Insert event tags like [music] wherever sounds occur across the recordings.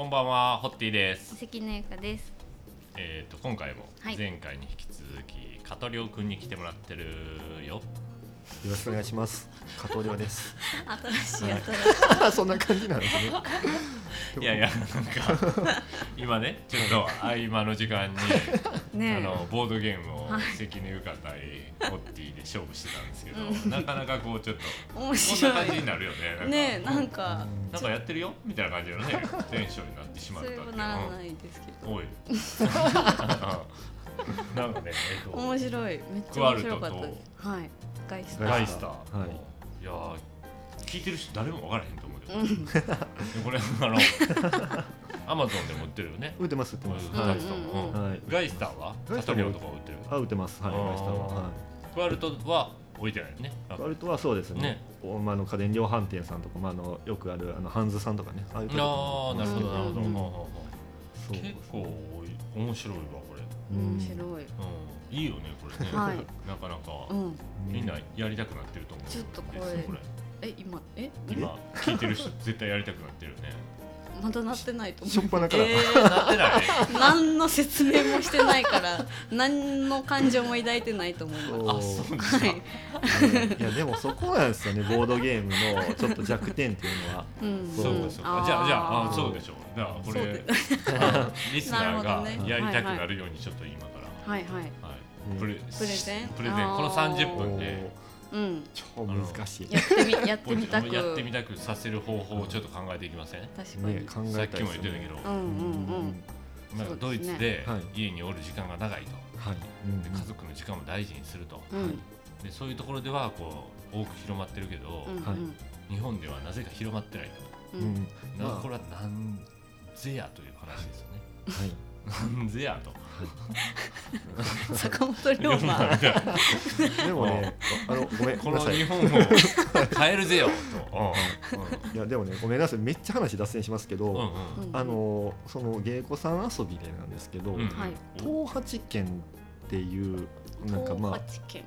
こんばんは、ホッティです。関根由香です。えっ、と今回もはい前回に引き続き加藤亮くんに来てもらってるよ。よろしくお願いします。加藤亮です。[laughs] 新しい新しい。[laughs] そんな感じなんですね。いやいやなんか今ねちょっと合間の時間に、ねあのボードゲームをはい関根優香対ホッティで勝負してたんですけど、なかなかこうちょっと面こん白い。な感じになるよね。なんかねなんかなんかやってるよみたいな感じのねテンションになってしまったっていうそれはならないですけど。おい [laughs] なんかね、えっと、面白い。めっちゃ面白かったです。はい。ガイスター。ガイスター、はいいやー聞いてる人誰も分からへんと思うけど、うん。でこれあのアマゾンでも売ってるよね。売ってます売ってます。ガはい。ガイスターは？ガイスターもカトリオとか売ってる？あ売ってます。はい。ガイスターは。はい。クワルトは置いてないよね。あクワルトはそうですね。ね。おまああの家電量販店さんとかまああのよくあるあのハンズさんとかね。ああいうとこあーなるほどなるほど、うん。結構面白いわこれ、うん。面白い。うん、いいよねこれね、はい。[laughs] なかなか、うん。みんなやりたくなってると思うちょっとこれこれえ今え？今聞いてる人絶対やりたくなってるよね。まだなってないと思う。しょっぱなから。えーなってない何の説明もしてないから [laughs] 何の感情も抱いてないと思いまあそうですす。か、はい。ねいやでもそこなんですよね。ボードゲームのちょっと弱点っていうのは。うん。そうかそうか。じゃあじゃああそうでしょう。じゃあこれリスナーが [laughs] やりたくなるようにちょっと今から、はいはい。はい。うん。プレプレゼン？プレゼン。この30分でうん。超難しい。やってみ [laughs] やってみたく。やってみたくさせる方法をちょっと考えていきません？確かに。ね考さっきも言ってたけど、うんうんうん。なんかドイツではい。家におる時間が長いと、はい。家族の時間も大事にすると、うん。でそういうところではこう多く広まってるけど、うんはい。日本ではなぜか広まってないと、ううん。これはなんぜやという話ですよね。はい。なんぜやと [laughs] 坂本龍馬。[laughs] でもね、あのごめんこごめんなさい。の日本を変えるぜよ。と、いやでもねごめんなさい。めっちゃ話脱線しますけど、あのその芸妓さん遊びでなんですけど、東八拳っていうなんかまあ県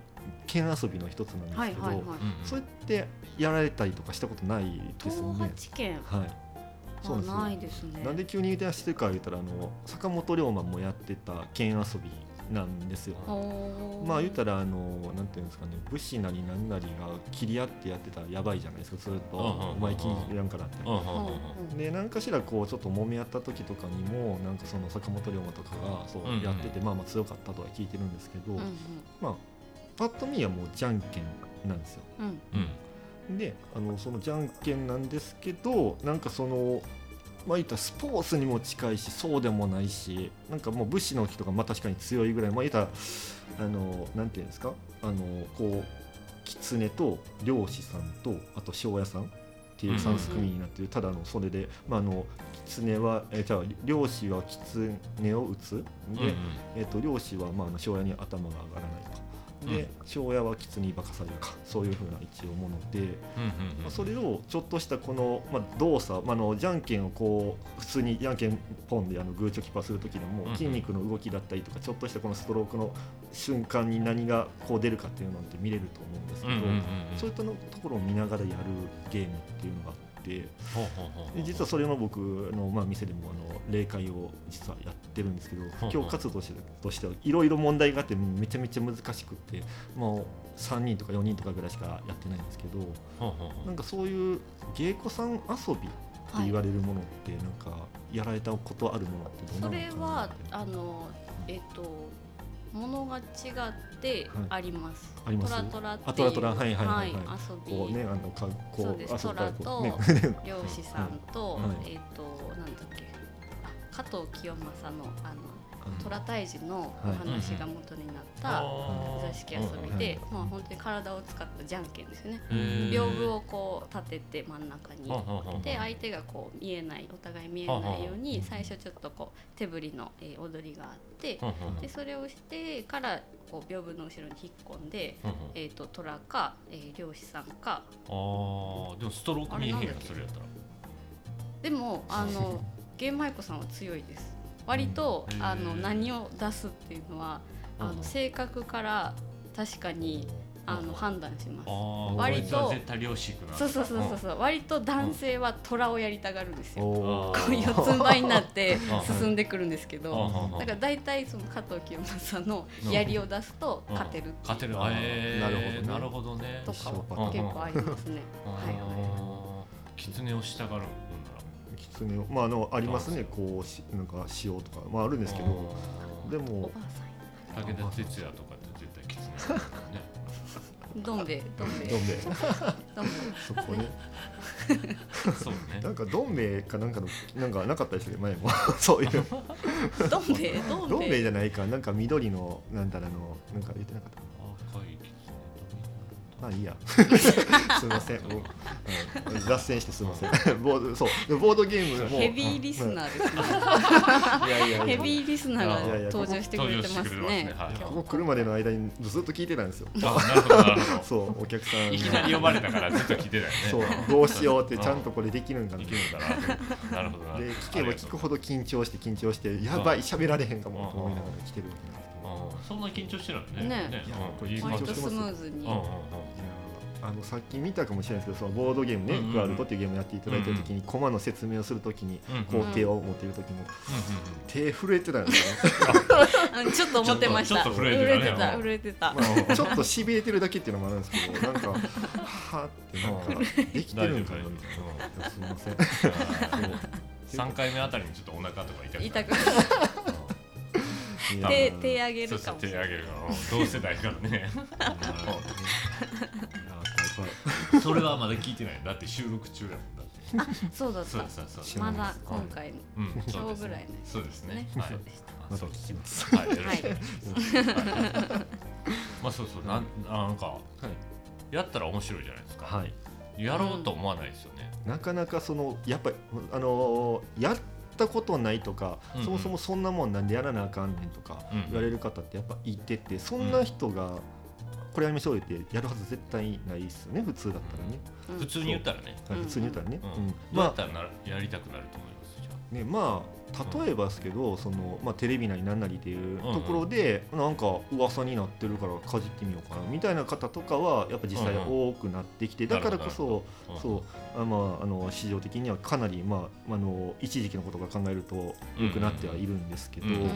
剣遊びの一つなんですけど、そうやってやられたりとかしたことないですよ東ね。八県。はい。そうですよないですね。なんで急に言い出してるか言ったらあの坂本龍馬もやってた剣遊びなんですよ。まあ言ったらあのなんていうんですかね武士なりなんなりが切り合ってやってたらやばいじゃないですかずっとお前気に入らんからって。で何かしらこうちょっと揉め合った時とかにもなんかその坂本龍馬とかがそううんうんやってて、まあまあ強かったとは聞いてるんですけど、うんまあパッと見はもうじゃんけんなんですよ。うんであのそのじゃんけんなんですけどなんかそのまあ言ったらスポーツにも近いしそうでもないしなんかもう武士の人がまあ確かに強いぐらいまあ言ったらあのなんていうんですかあのこう狐と漁師さんとあと庄屋さんっていう三組になってる、ただのそれで、まあ、あの狐はえじゃあ漁師は狐を撃つで、うんうんえっと漁師はまああの庄屋に頭が上がらないと。で、庄屋は狐に化かされるかそういうふうな一応もので、まあ、それをちょっとしたこの、まあ、動作、まあ、あのじゃんけんをこう普通にじゃんけんポンであのグーチョキパする時でも筋肉の動きだったりとかちょっとしたこのストロークの瞬間に何がこう出るかっていうのって見れると思うんですけど、そういったのところを見ながらやるゲームっていうのがあって。ほうほうほうほうで実はそれの僕の、まあ、店でもあの例会を実はやってるんですけど布教活動としてとしてはいろいろ問題があってめちゃめちゃ難しくってもう3人とか4人とかぐらいしかやってないんですけどなんかそういう芸妓さん遊びって言われるものってなんかやられたことあるものってどんなそのかなれはあのえっとものが違ってあります。あります？トラトラトラトラ。はいはいはいはい。遊び。こうねあのそうです。あそこからこう [laughs] ね。漁師さんと、はい。えっ、となんだっけ。あ加藤清正のあのあの虎退治のお話が元になった座敷遊びで、うんまあ本当に体を使ったじゃんけんですよね。屏風をこう立てて真ん中に。で相手がこう見えないお互い見えないようにうん最初ちょっとこう手振りの、えー踊りがあってでそれをしてからこう屏風の後ろに引っ込んで、えー、と虎か、えー漁師さんか。あー。でもストローク見えへんやんあれなんだっけ？それやったらでもあのゲームマイコさんは強いです。割と、うん。あの何を出すっていうのはあうん。の性格から確かにあの判断します。割とそうそうそうそうそう。割と男性は虎をやりたがるんですよ。こう四つん這いになってうん。進んでくるんですけうん。どだから大体その加藤清正さん。の槍を出すと勝てる勝てる。なるほどね。なるほどね。とか結構ありますね。はい。はい狐を従う狐をまああのありますね。こうしなんか塩とか。まああるんですけど。でおもばあさんや武田鉄矢とかって絶対狐だよねどん兵衛どん兵衛どん兵衛どん兵そこね。そうね。なんかどん兵衛かなんかのなんかなかったですね前も。[laughs] そういう。衛どん兵衛どどん兵衛じゃないか。なんか緑のなんだらのなんか言ってなかったまあいいや。[laughs] すみません。もう、うん脱線してすみません。[laughs] ボードそう。ボードゲームも。ヘビーリスナーですね。[laughs] いやいやいや。ヘビーリスナーがいやいや登場してくれてますね。ここ来るまでの間にずっと聞いてたんですよ。そうお客さんいきなり呼ばれたからずっと聞いてたよね。そうどうしようってちゃんとこれできるんかな。いけるかななるほど。なで聞けば聞くほど緊張して緊張してやばい喋られへんかもと思いながら来てるわけなんですけど。うんそんな緊張してるのねねいやうんいい割と感じ。緊張してますスムーズに。うんうんうんあのさっき見たかもしれないですけどそのボードゲームね、うんうんうん。クアルトっていうゲームやっていただいてる時に、コマの説明をする時に、うん工程を持っている時も、うんうん手震えてたんですよね。あ [laughs] ちょっと思ってました。ちょっとちょっと震えてたね。震えてた震えてた。まあちょっとしびれてるだけっていうのもあるんですけどなんかはーってなんかできてるんかなみたいな。すみません三回目あたりにちょっとお腹とか痛く痛く手ー手上げるかもしれない。手上げるから同世代からね [laughs] それはまだ聞いてない。だって収録中やもんだって。そうだった。そうそうそうまだ今回のうん今日ぐらいのそうですね。ね。はい。そう聞きます。はいます。はい。[laughs] まあそうそう。なんなんかはい。やったら面白いじゃないですか。はい。やろうと思わないですよね。なかなかそのやっぱりあのーやったことないとか、うんうん。そもそもそんなもんなんでやらなあかんねんとか言われる方ってやっぱいててそんな人がこれやりましょうってやるはず絶対ないですよね普通だったらね、うん。普通に言ったらね。はいうん。普通に言ったらね、うん。うん。どうやまったらなやりたくなると思いますじゃあ。ねまあ例えばですけど、そのまあ、テレビなりなんなりっていううんうんところで、なんか噂になってるからかじってみようかなみたいな方とかはやっぱ実際うん多くなってきて、だからこそあそうあまああの市場的にはかなりまああの一時期のことが考えると良くなってはいるんですけど、うんうん。うん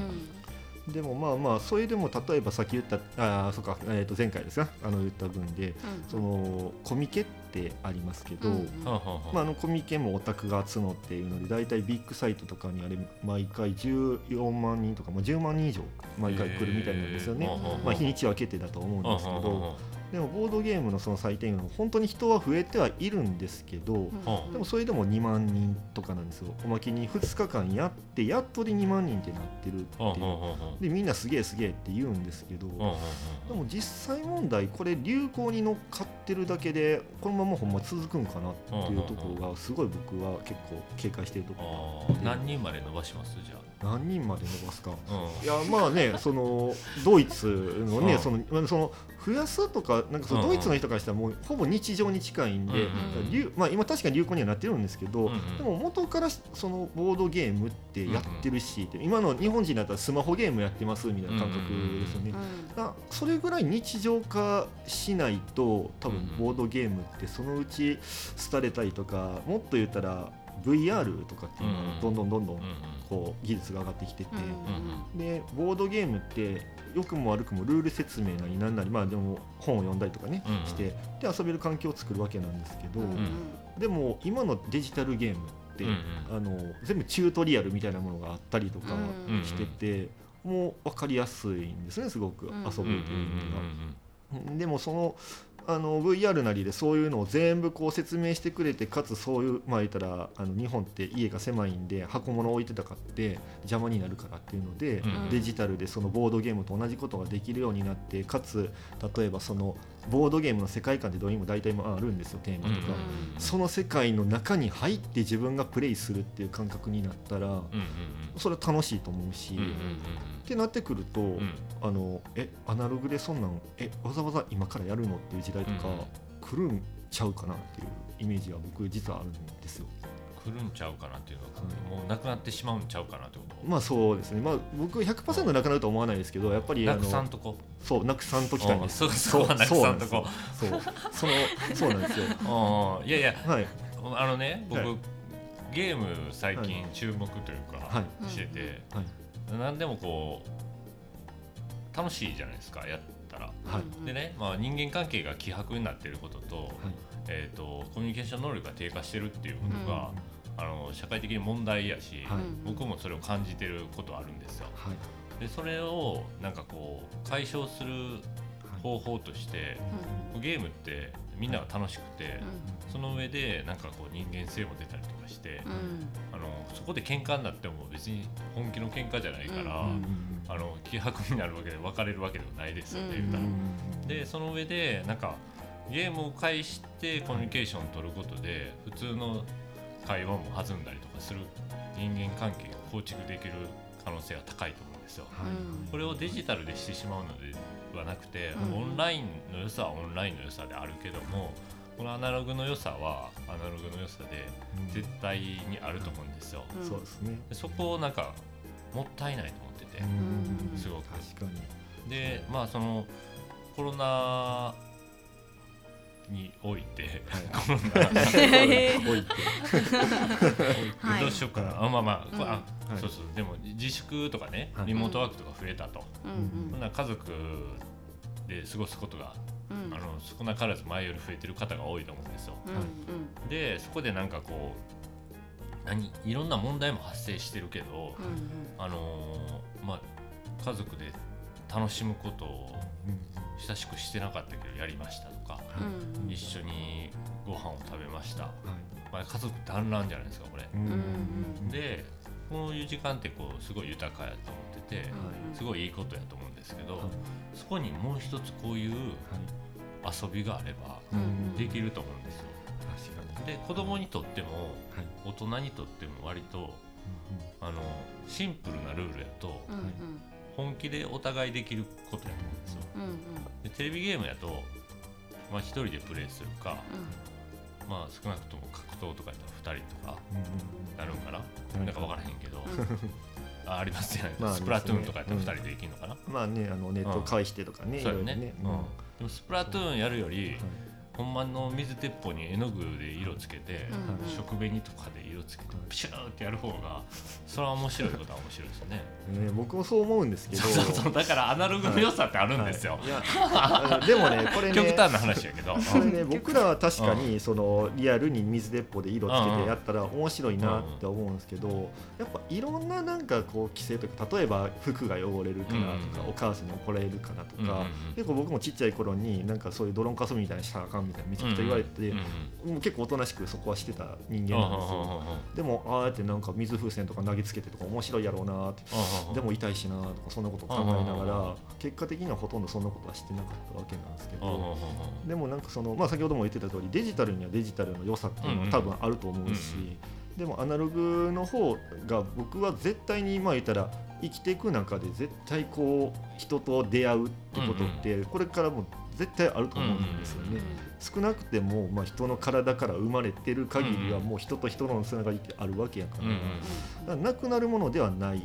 でもまあまあそれでも例えばさっき言ったあーそうか、えー、と前回ですか？あの言った分でそのコミケってありますけど、まあ、あのコミケもオタクが募っているので大体ビッグサイトとかにあれ毎回14万人とか、まあ、10万人以上毎回来るみたいなんですよね。まあ、日にちは分けてだと思うんですけどでもボードゲームのその祭典の本当に人は増えてはいるんですけど、うん。でもそれでも2万人とかなんですよ。おまけに2日間やってやっとで2万人ってなってるってはあいうはあはあでみんなすげえすげえって言うんですけど、はあはでも実際問題これ流行に乗っかってるだけでこのままほんま続くんかなっていうところがすごい僕は結構警戒してるところ何人まで伸ばします？じゃ何人まで伸ばすか。あいやまあねそのドイツのね、うん。そのまあその増やすとかなんかそのうんドイツの人からしたらもうほぼ日常に近いんで、うんうん流まあ、今確かに流行にはなってるんですけど、うんうん。でも元からそのボードゲームってやってるし、今の日本人だったらスマホゲームやってますみたいな感覚ですよね。だそれぐらい日常化しないと多分うんボードゲームってそのうち廃れたりとかもっと言ったら VR とかっていうのうんはどんどんどんどんうんこう技術が上がってきてて、うんでボードゲームって良くも悪くもルール説明なりなんなりまあでも本を読んだりとかね、うんうん。してで遊べる環境を作るわけなんですけど、うんうん。でも今のデジタルゲームって、うんあの全部チュートリアルみたいなものがあったりとかうんしてて、もう分かりやすいんですねすごく遊ぶうんという意味では。うんでもそのあの VR なりでそういうのを全部こう説明してくれてかつそういうまあ言ったらあの日本って家が狭いんで箱物置いてたかって邪魔になるからっていうので、うん。デジタルでそのボードゲームと同じことができるようになってかつ例えばそのボードゲームの世界観ってどうにも大体まああるんですよテーマとか、うんその世界の中に入って自分がプレイするっていう感覚になったらうんうんそれは楽しいと思うし、うんうんうんってなってくると、うんあのえアナログでそんなんえわざわざ今からやるのっていう時代とか、来るんちゃうかなっていうイメージは僕実はあるんですよ。来来るんちゃうかなっていうのは、もうなくなってしまうんちゃうかなってこと。まあそうですね。まあ僕100%なくなるとは思わないですけどやっぱりあなくさんのとこ。そうなくさんときたいんです。うん。そうそうなくさんとこ。そうなんですよそのそうなんですよ。[laughs] うん。いやいやはい。あのね僕、はい。ゲーム最近注目というか、はい。してて、はい。何でもこう楽しいじゃないですかやったら。はい。でね、まあ、人間関係が希薄になっていることと,、はい。えー、とコミュニケーション能力が低下してるっていうことが、あの社会的に問題やし、はい。僕もそれを感じてることあるんですよ。はい。でそれをなんかこう解消する方法としてゲームってみんなが楽しくて、その上でなんかこう人間性も出たりとかして、あのそこで喧嘩になっても別に本気の喧嘩じゃないから、うんあの希薄になるわけで別れるわけではないですよね、うん言うたでその上でなんかゲームを介してコミュニケーションを取ることで普通の会話も弾んだりとかする人間関係が構築できる可能性が高いと思うんですよ。はい。これをデジタルでしてしまうのではなくて、うん。オンラインの良さはオンラインの良さであるけどもこのアナログの良さはアナログの良さで絶対にあると思うんですよ。ですね。でそこをなんかもったいないと思ってて、うん。すごく。確かに。でまあそのコロナにおいて、コロナ置いて。はい。どうしようかな、あまあまあ、あはい。そうそう。でも自粛とかねはい。リモートワークとか増えたと、うんなら家族で過ごすことが、うん。あの少なからず前より増えてる方が多いと思うんですよ。うんでそこでなんかこう何いろんな問題も発生してるけど、うん。あのーまあ家族で楽しむことを親しくしてなかったけどやりましたとか、うん。うん一緒にご飯を食べました、はい。まあ、家族団らんじゃないですかこれ。でこういう時間ってこうすごい豊かやと思ってて、うんすごいいいことやと思うんですけど、はい。そこにもう一つこういう遊びがあればうんできると思うんですよ。で子供にとってもはい。大人にとっても割とあのシンプルなルールやと本気でお互いできることやと思うんですよ。うんうん。でテレビゲームやと、まあ、1人でプレイするか、まあ、少なくとも格闘とかやったら2人とかなるんかな、なんか分からへんけど、[laughs] あありますよね、まあスプラトゥーンとかやったらうん。2人でできるのかな、まあねあのネット返してとかねいそうよね。ろいろね。うん。でもスプラトゥーンやるより、はいほんまの水鉄砲に絵の具で色つけて、うん。うん食紅とかで色つけてピシューってやる方がそれは面白いことは面白いですよね。ね僕もそう思うんですけど。そうそうだからアナログの良さってあるんですよ、はい。いやあのでもねこれね極端な話やけど、これね僕らは確かにそのリアルに水鉄砲で色つけてやったら面白いなって思うんですけどやっぱいろんななんかこう規制とか例えば服が汚れるからとかうんお母さんに怒られるからとうんうん。うんか結構僕もちっちゃい頃になんかそういうドローンカスみたいにしたらあかんみたいなめちゃくちゃ言われてうんうんもう結構おとなしくそこはしてた人うん間なんですよ。でもああやってなんか水風船とか投げつけてとか面白いやろうなってうんうんでも痛いしなとかそんなことを考えながら結果的にはほとんどそんなことはしてなかったわけなんですけうんうんうんどでもなんかその、まあ、先ほども言ってた通りデジタルにはデジタルの良さっていうのは多分あると思うし、うんうんでもアナログの方が僕は絶対にまあ言ったら生きていく中で絶対こう人と出会うってことってこれからも絶対あると思うんですよね。少なくても、まあ、人の体から生まれてる限りはうんもう人と人のつながりってあるわけやから,、からなくなるものではない。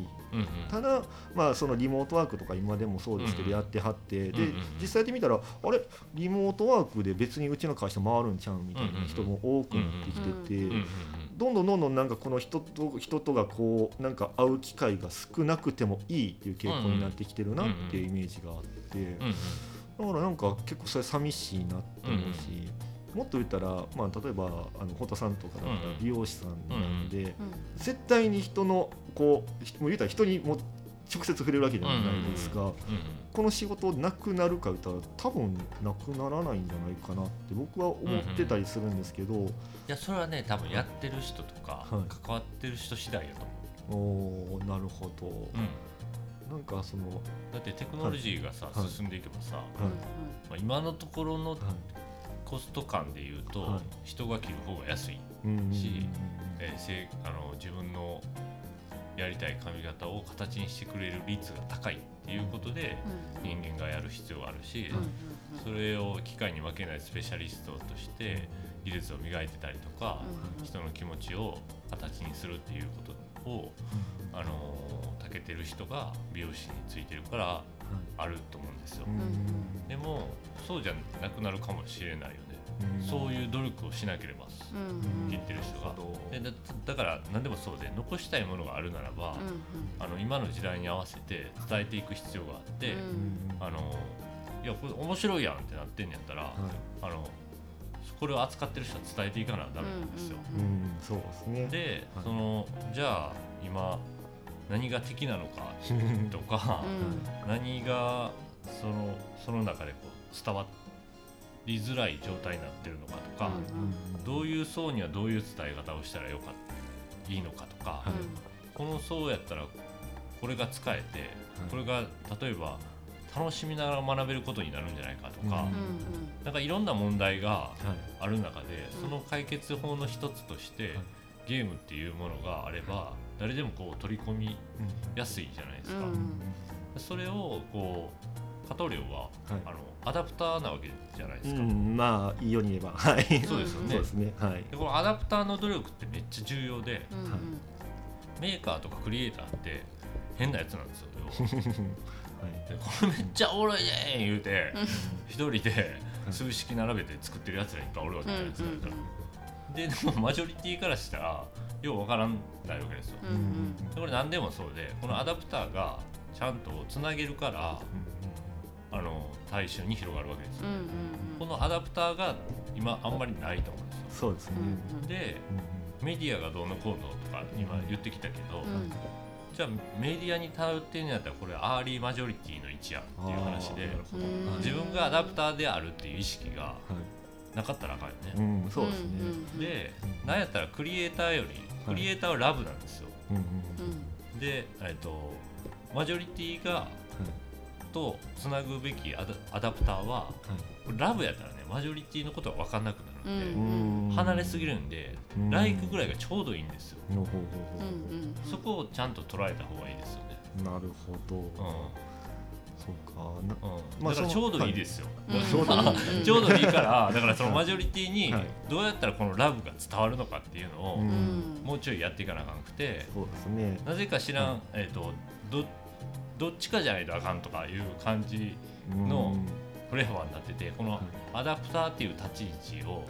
ただ、まあ、そのリモートワークとか今でもそうですけどやってはって、で実際やってみたらあれ？リモートワークで別にうちの会社回るんちゃうみたいな人も多くなってきてて、どんどんどんどんなんかこの人と人とがこうなんか会う機会が少なくてもいいっていう傾向になってきてるなっていうイメージがあって、だからなんか結構それ寂しいなって思うし。もっと言ったら、まあ、例えばあの堀田さんとかだったら美容師さんなんで、絶対に人のこうひもう言うたら人にも直接触れるわけじゃないですか、うんうんこの仕事なくなるか言ったら多分なくならないんじゃないかなって僕は思ってたりするんですけど、いやそれはね多分やってる人とか、はい。関わってる人次第やと思おーなるほど、う、うん、なんかその、はだってテクノロジーがさ、はい。進んでいけばさ、い。まあ、今のところのはい。コスト感でいうと、はい。人が切る方が安い、うんうんうんしえーせいあの自分のやりたい髪型を形にしてくれる率が高いっていうことで人間がやる必要があるし、それを機械に負けないスペシャリストとして技術を磨いてたりとか、人の気持ちを形にするっていうことを、あの長けてる人が美容師についてるからあると思うんですよ。でもそうじゃなくなるかもしれないよね。そういう努力をしなければ切ってる人が。でだから何でもそうで残したいものがあるならば、あの今の時代に合わせて伝えていく必要があって、あのいやこれ面白いやんってなってんやったら、はい、あのこれを扱ってる人は伝えていかなダメなんですよ。うん、そうですね。で、はい、そのじゃあ今何が敵なのかとか、何がそのその中でこう伝わりづらい状態になってるのかとか、どういう層にはどういう伝え方をしたらよかいいのかとか、この層やったらこれが使えて、これが例えば楽しみながら学べることになるんじゃないかとか、うん、なんかいろんな問題がある中で、その解決法の一つとして、ゲームっていうものがあれば誰でもこう取り込みやすいじゃないですか。それをこう加藤亮は、あのアダプターなわけじゃないですか。まあいいように言えば、はい、そうですよね。そうですね。はい。でこのアダプターの努力ってめっちゃ重要で、メーカーとかクリエイターって変なやつなんですよ。[laughs] でこれめっちゃおもろいね言うて一人で数式並べて作ってるやつらいっぱいおるわけじゃないですか、ででもマジョリティからしたらようわからないわけですよ、これ何でもそうでこのアダプターがちゃんとつなげるから、あの大衆に広がるわけですよ、このアダプターが今あんまりないと思うんですよ。そうですね。で、メディアがどうのこうのとか今言ってきたけど、じゃあメディアに頼ってんやったらこれアーリーマジョリティの位置やっていう話で自分がアダプターであるっていう意識がなかったらあかんよね。うん、そうですね。でなんやったらクリエイターよりクリエイターはラブなんですよ。で、えっと、マジョリティが、とつなぐべきアダアダプターは、ラブやったらねマジョリティのことは分かんなくなるんで、離れすぎるんで、ライクぐらいがちょうどいいんですよ、そこをちゃんと捉えた方がいいですよね。なるほど、うん。そうか、うん、まあ、だからちょうどいいですよ、ちょうどいい。[laughs] からだからそのマジョリティにどうやったらこのラブが伝わるのかっていうのをもうちょいやっていかなあかんくて、そうですね、なぜか知らん、えー、とどどっちかじゃないとあかんとかいう感じのフレーバーになっててこのアダプターっていう立ち位置を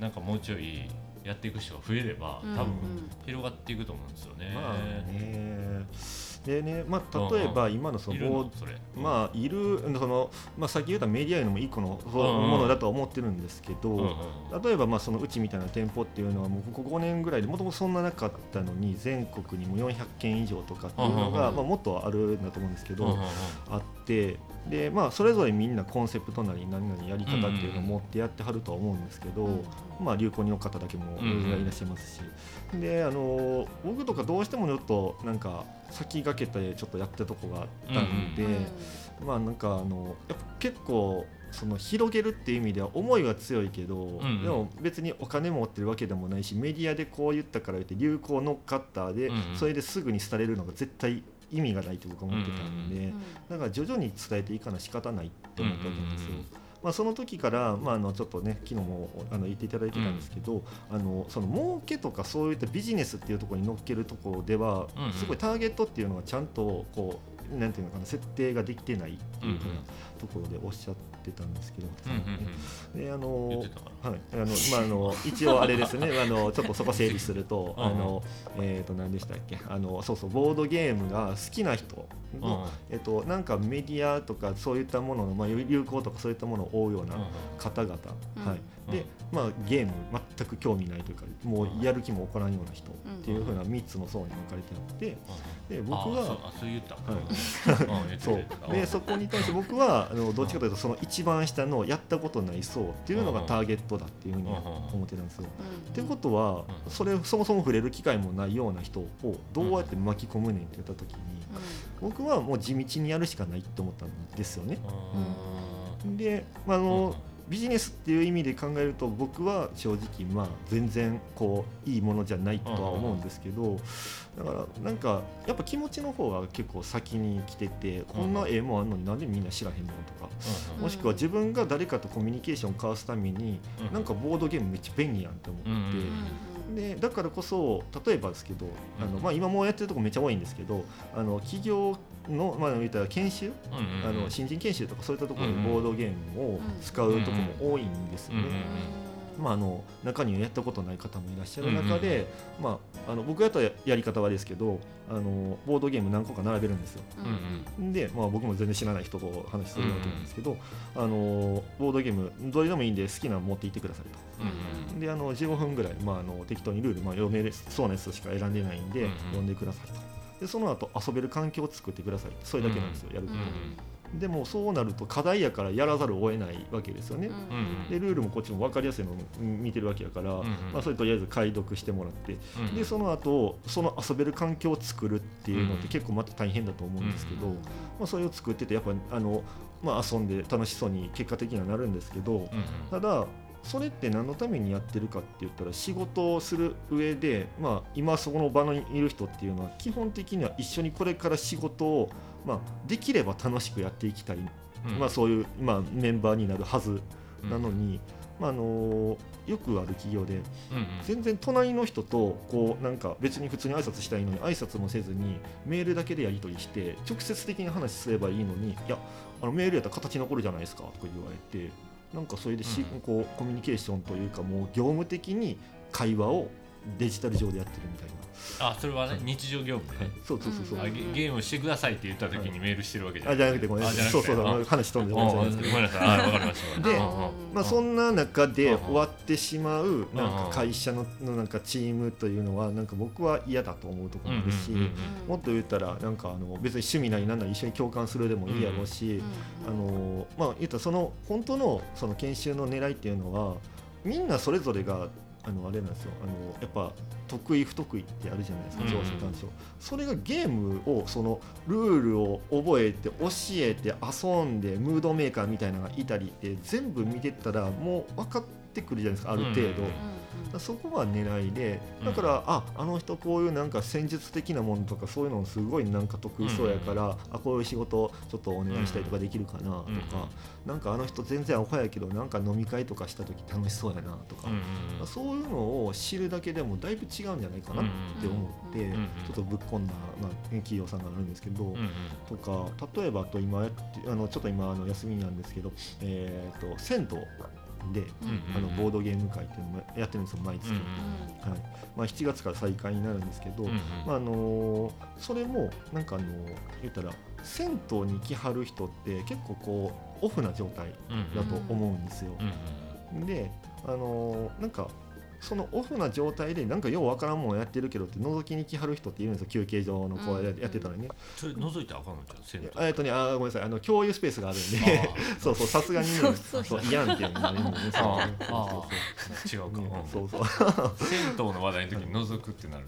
なんかもうちょいやっていく人が増えれば多分広がっていくと思うんですよね。まあね。でね、まあ、例えば今のそのボまあいるその、まあ、さっき言ったメディアのも一個のものだとは思ってるんですけど、例えばまあそのうちみたいな店舗っていうのはもうここ5年ぐらいでもともとそんななかったのに全国にも400件以上とかっていうのが、まあ、もっとあるんだと思うんですけど、あってで、まあ、それぞれみんなコンセプトなり何々やり方っていうのを持ってやってはるとは思うんですけど、まあ、流行に乗っかっただけもいらっしゃいますし、であの僕とかどうしてもちょっとなんか先駆けてちょっとやったとこがあったんで、まあなんかあのやっぱ結構その広げるっていう意味では思いは強いけど、うん。うん、でも別にお金持ってるわけでもないしメディアでこう言ったから言って流行乗っかったで、うんうん、それですぐに廃れるのが絶対意味がないと僕は思ってたんで、だから徐々に伝えていかな仕方ないって思ったんですよ。まあ、その時から、まあ、あのちょっとね昨日もあの言っていただいてたんですけど、うん、あのその儲けとかそういったビジネスっていうところに乗っけるところでは、すごいターゲットっていうのがちゃんとこうなんていうのかな設定ができてないっていうふうなところでおっしゃってたんですけど、であのはい。あのまああの一応あれですね。[laughs] あのちょっとそこ整理するとあのえっ、ー、と何でしたっけ。あのそうそうボードゲームが好きな人の、えっと、なんかメディアとかそういったものの、まあ、流行とかそういったものを追うような方々、はい、で、まあ、ゲーム全く興味ないというかもうやる気も起こらんような人っていうふうな3つの層に分かれてあってで僕はそう言った、はい、[laughs] そう。でそこに対して僕はあのどっちかというとその一番下のやったことない層っていうのがターゲットだっていうふうに思ってたんですよ。ってことはそれそもそも触れる機会もないような人をどうやって巻き込むねんって言った時に僕はもう地道にやるしかないって思ったんですよね。うん、で、まあ、あのビジネスっていう意味で考えると僕は正直まあ全然こういいものじゃないとは思うんですけどだからなんかやっぱ気持ちの方が結構先に来ててこんな絵もあんのになんでみんな知らへんのとかもしくは自分が誰かとコミュニケーションを交わすためになんかボードゲームめっちゃ便利やんって思ってでだからこそ例えばですけどあの、まあ、今もやってるとこめっちゃ多いんですけどあの企業の、まあ、言ったら研修、あの新人研修とかそういったところにボードゲームを使うとこも多いんですよね。まあ、あの中にはやったことない方もいらっしゃる中で、まあ、あの僕やったやり方はですけどあのボードゲーム何個か並べるんですよ。で、まあ、僕も全然知らない人と話するわけなんですけど、あのボードゲームどれでもいいんで好きなの持っていってくださいと。であの15分ぐらい、まあ、あの適当にルール、まあ、読めそうなやつしか選んでないんで、読んでくださいと。でその後遊べる環境を作ってください。それだけなんですよ、やること、でもそうなると課題やからやらざるを得ないわけですよね、でルールもこっちも分かりやすいのを見てるわけやから、まあ、それとりあえず解読してもらって、でその後その遊べる環境を作るっていうのって結構また大変だと思うんですけど、まあ、それを作っててやっぱあの、まあ、遊んで楽しそうに結果的にはなるんですけど、ただそれって何のためにやってるかって言ったら仕事をする上で、まあ、今そこの場にいる人っていうのは基本的には一緒にこれから仕事を、まあ、できれば楽しくやっていきたい、うん、まあ、そういう、まあ、メンバーになるはずなのに、うん、まあ、あのよくある企業で、全然隣の人とこうなんか別に普通に挨拶したいのに挨拶もせずにメールだけでやり取りして直接的に話すればいいのにいやあのメールやったら形残るじゃないですかとか言われてなんかそれでし、うん、こうコミュニケーションというかもう業務的に会話をデジタル上でやってるみたいな。あそれはね日常業務でね。そうそうそうそう。ゲームしてくださいって言った時にメールしてるわけじゃなくて、あじゃなくてごめんなさい。そうそうそう。話飛んでごめんなさい。ごめんなさい。わかりました。でまあそんな中で終わってしまうなんか会社ののなんかチームというのはなんか僕は嫌だと思うところもあるしもっと言ったらなんかあの別に趣味なりなんなり一緒に共感するでもいいやろうしあのまあ言ったらその本当のその研修の狙いっていうのはみんなそれぞれがあのあれなんですよ。あのやっぱ得意不得意ってあるじゃないですか上司短所、それがゲームをそのルールを覚えて教えて遊んでムードメーカーみたいなのがいたりって全部見てたらもう分かってくるじゃないですかある程度。そこは狙いでだから、うん、ああの人こういうなんか戦術的なものとかそういうのすごいなんか得意そうやから、うん、あこういう仕事ちょっとお願いしたりとかできるかなとか、うん、なんかあの人全然アホやけどなんか飲み会とかした時楽しそうやなとか、うん、そういうのを知るだけでもだいぶ違うんじゃないかなって思って、ちょっとぶっ込んだ、まあ、企業さんがあるんですけど、とか例えばと今やってあのちょっと今あの休みなんですけど、えーと銭湯で、あのボードゲーム会っていうのもやってるんですよ毎月、はい。まあ、7月から再開になるんですけど、まああのそれもなんかあの言ったら銭湯に来はる人って結構こうオフな状態だと思うんですよ。であのなんかそのオフな状態でなんかようわからんもんやってるけどって覗きに来はる人っているんですよ休憩所のこうやってたらね、それ覗いてあかんのじゃんえっとねあごめんなさいあの共有スペースがあるんで。[laughs] そうそうさすがにねそう。嫌んっていうのがね。違うか。そうそう銭湯の話題の時に覗くってなる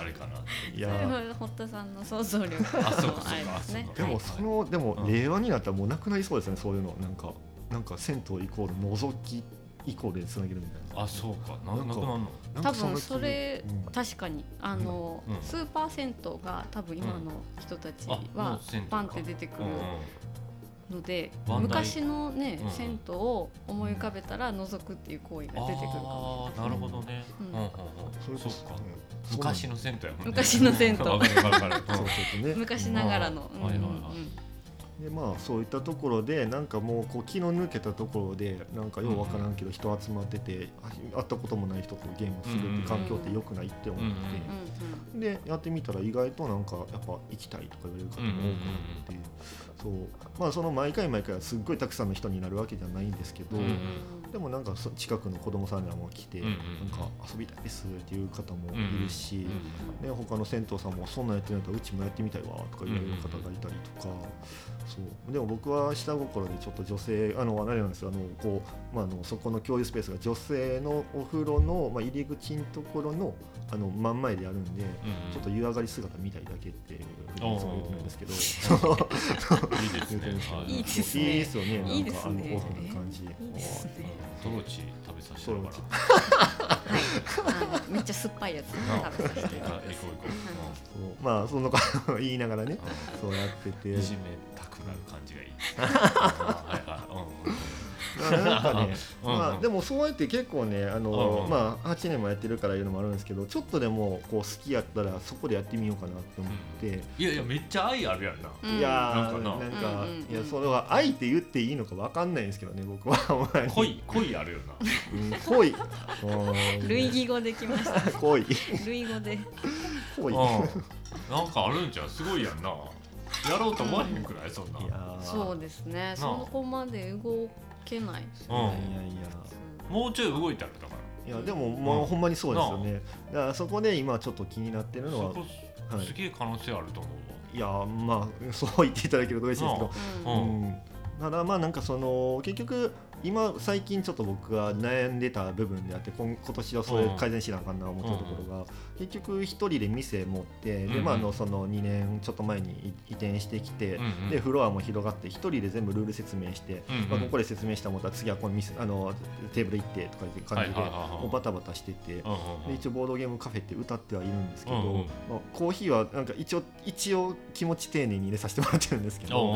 あれかな。いや。堀田さんの想像力あそうかそうかでもそのでも令和になったらもうなくなりそうですねそういうの。なんかなんか銭湯イコール覗きって以降でつなげるみたいな。あそうか。ななくなるの？多分それ、うん、確かに。あの、うん、スーパー銭湯が多分今の人たちはパンって出てくるので、昔のね、うん、銭湯を思い浮かべたら覗くっていう行為が出てくるかもなるほどね、うん。うんうん、そうか昔の銭湯やもんね。昔の銭湯。昔ながらの、はいはいはいでまあそういったところでなんかもうこう気の抜けたところでなんかよう分からんけど人集まってて会ったこともない人とゲームするって環境ってよくないって思って。でやってみたら意外となんかやっぱ行きたいとか言われる方も多くなってそう。まあその毎回毎回はすっごいたくさんの人になるわけじゃないんですけどでもなんか近くの子供さんにはもう来て、うんうん、なんか遊びたいですっていう方もいるし、うんうん、ね、他の銭湯さんもそんなんやってるんだったらうちもやってみたいわとか言われる方がいたりとか、そう。でも僕は下心でちょっと女性あのあれなんですよあのこう、まあ、あのそこの共有スペースが女性のお風呂の、まあ、入り口のところのあの真ん前でやるんで、うんうん、ちょっと湯上がり姿見たいだけっていうふうにいつも言ってるんですけどいいですね。い。いですね。いいですよね。なんかあのオフな感じ。いいですね。トロチ食べさせてもらはい。めっちゃ酸っぱいやつ食べさせてまあその言いながらねそうやってて。いじめたくなる感じがいい。[laughs] はいはいなんかね、[laughs] まあでもそうやって結構ねあの、まあ8年もやってるからいうのもあるんですけどちょっとでもこう好きやったらそこでやってみようかなって思って、いやいやめっちゃ愛あるやんな、いやなんかいやそれは愛って言っていいのかわかんないんですけどね僕は恋恋あるよな、恋。[laughs] 類義語できました。恋。類語で。恋。なんかあるんじゃすごいやんな。やろうと思わへんくらい？そんな。そうですね。そこまで動けないですよね、いやいや。もうちょい動いてあるだから。いやでももうほんまにそうですよね。だからそこで今ちょっと気になってるのはすげえ可能性あると思ういやまあ [laughs] そう言っていただけると嬉しいですけど、うん、ただまあなんかその結局今最近ちょっと僕が悩んでた部分であって今今年はそれ改善しなあかんな思ったところが、結局一人で店持って、でまあのその2年ちょっと前に移転してきて、でフロアも広がって一人で全部ルール説明して、まあ、ここで説明したもったら次はこの店あのテーブル行ってとかいう感じで、もうバタバタしてて、で一応ボードゲームカフェって歌ってはいるんですけど、まあ、コーヒーはなんか一応一応気持ち丁寧に入れさせてもらってるんですけど、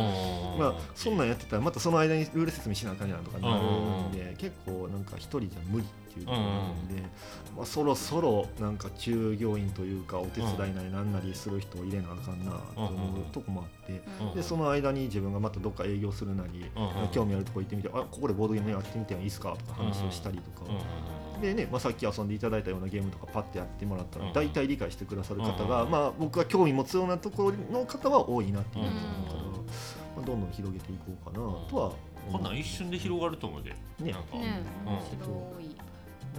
まあ、そんなんやってたらまたその間にルール説明しなあかんやんとかなるんで、結構なんか一人じゃ無理っていうところなんで、まあ、そろそろなんか従業員というかお手伝いなりなんなりする人を入れなあかんなと思うとこもあって、でその間に自分がまたどっか営業するなり、興味あるとこ行ってみてあここでボードゲームやってみてもいいですかとか話をしたりとか。でねまあ、さっき遊んでいただいたようなゲームとかパッてやってもらったら大体理解してくださる方が、まあ、僕が興味持つようなところの方は多いなっていうのがまあ、どんどん広げていこうかなとはこんなん一瞬で広がると思うで、ね、なんか、ね、面白い。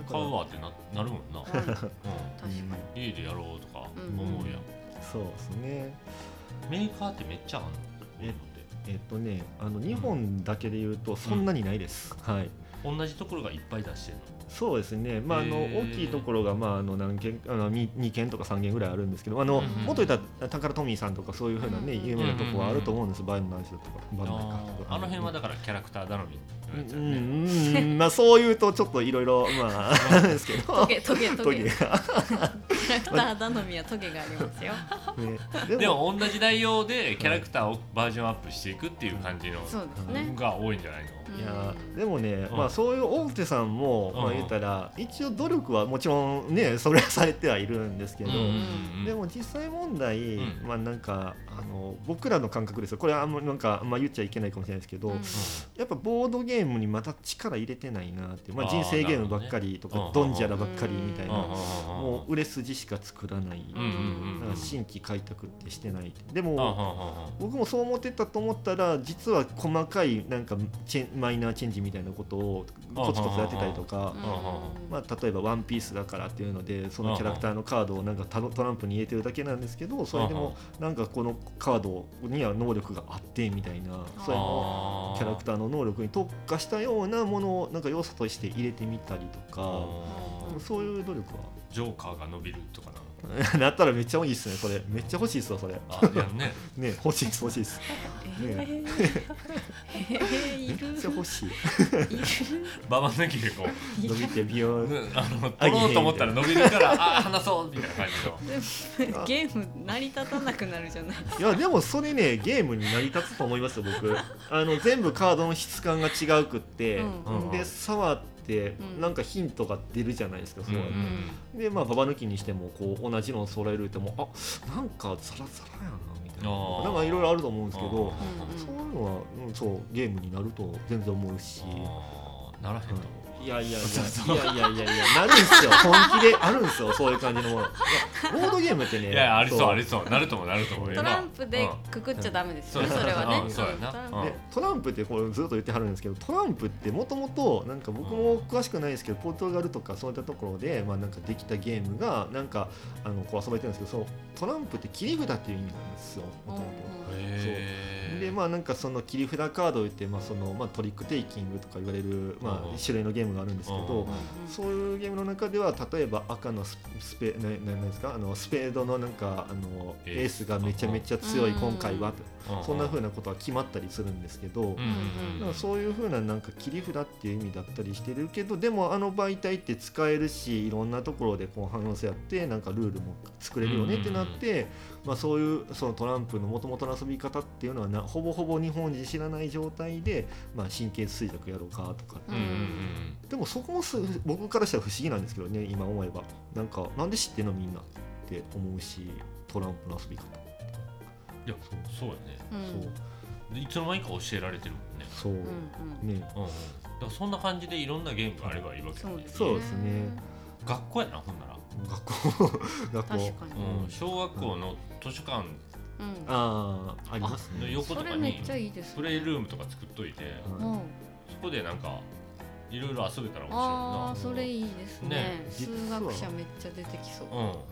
買うわってななるもんな、うん、確かに。家でやろうとか思うやん、そうですね。メーカーってめっちゃあるの？ええっとねあの日本だけで言うとそんなにないです、はい。同じところがいっぱい出してるの？そうですね、まあ、あの大きいところが、まあ、あの何件あの 2, 2件とか3件ぐらいあるんですけどあの、もっと言ったら宝トミーさんとかそういうふうな、ね、有名なところはあると思うんです、バイの話だとかバンか。あの辺はだからキャラクター頼みうん、うん、まあそういうとちょっといろいろまあですけど。トゲトゲトゲ。キャラクター頼みはトゲがありますよ、ね、でも同じ内容でキャラクターをバージョンアップしていくっていう感じの、が多いんじゃないの？いやでもね、まあ、そういう大手さんも、まあ、言ったら一応努力はもちろんねそれはされてはいるんですけど、でも実際問題、まあなんかあの僕らの感覚ですよ。これはあんまなんか、まあ、言っちゃいけないかもしれないですけど、やっぱボードゲームにまた力入れてないなって、まあ、人生ゲームばっかりとかドンジャラばっかりみたいなもう売れ筋しか作らない、新規開拓ってしてないでも僕もそう思ってたと思ったら実は細かいなんかチェマイナーチェンジみたいなことをコツコツやってたりとか、まあ、例えば「ワンピースだからっていうのでそのキャラクターのカードをなんかトランプに入れてるだけなんですけどそれでもなんかこのカードには能力があってみたいなそれのキャラクターの能力に特化したようなものをなんか要素として入れてみたりとかそういう努力は。ジョーカーが伸びるとかな [laughs] なったらめっちゃいいっすねそれ。めっちゃ欲しいっすわそれ。あいやね。[laughs] ね欲しいっす欲しいっす、ね、え。ー、[laughs] めっちゃ欲しい。ババ抜きでこう。伸びて美容あの取ろうと思ったら伸びるからあ話そうみたいな感じの。ゲーム成り立たなくなるじゃない。いやでもそれねゲームに成り立つと思いますよ僕。あの全部カードの質感が違うくって、うん、で触ってってなんかヒントが出るじゃないですか、そうやって、でまあババ抜きにしてもこう同じのを揃えるってもあなんかザラザラやなみたいな。なんかいろいろあると思うんですけどそういうのは、うん、そうゲームになると全然思うし。ならへんと、いやいやいや。いやいやいやいやなるんすよ。[laughs] 本気であるんですよそういう感じのもの。ボードゲームってねいやありそうありそう。なるともなると思うトランプでくくっちゃダメですよね、それはね、そうやな。トランプってこれずっと言ってはるんですけどトランプってもともとなんか僕も詳しくないですけどポルトガルとかそういったところでまあなんかできたゲームがなんかあのこう遊ばれてるんですけどそうトランプって切り札っていう意味なんですよもともと。でまあなんかその切り札カードを言って、まあそのまあ、トリックテイキングとか言われる、まあ、種類のゲームがあるんですけど、そういうゲームの中では例えば赤のスペななんですか？あのスペードのなんかあのエースがめちゃめちゃ強い今回は、そんなふうなことは決まったりするんですけど、うん、そういうふうななんか切り札っていう意味だったりしてるけどでもあの媒体って使えるしいろんなところでこう反応性あってなんかルールも作れるよねってなって、まあ、そういうそのトランプのもともとの遊び方っていうのはなほぼほぼ日本人知らない状態で、まあ、神経衰弱やろうかとか、でもそこもす僕からしたら不思議なんですけどね今思えば。なんかなんで知ってんのみんなって思うしトランプの遊び方いやそうやね、そう。いつの間にか教えられてるもんね。そう、ね、うん、だからそんな感じでいろんなゲームがあればいいわけね。そうですね。学校やなほんなら学校 [laughs] 学校、うん、小学校の図書館、うん、ああありますね。横とかにプレイルームとか作っといて、そこでなんかいろいろ遊べたら面白いな。ああそれいいですね、ね、数学者めっちゃ出てきそう、うん。[laughs]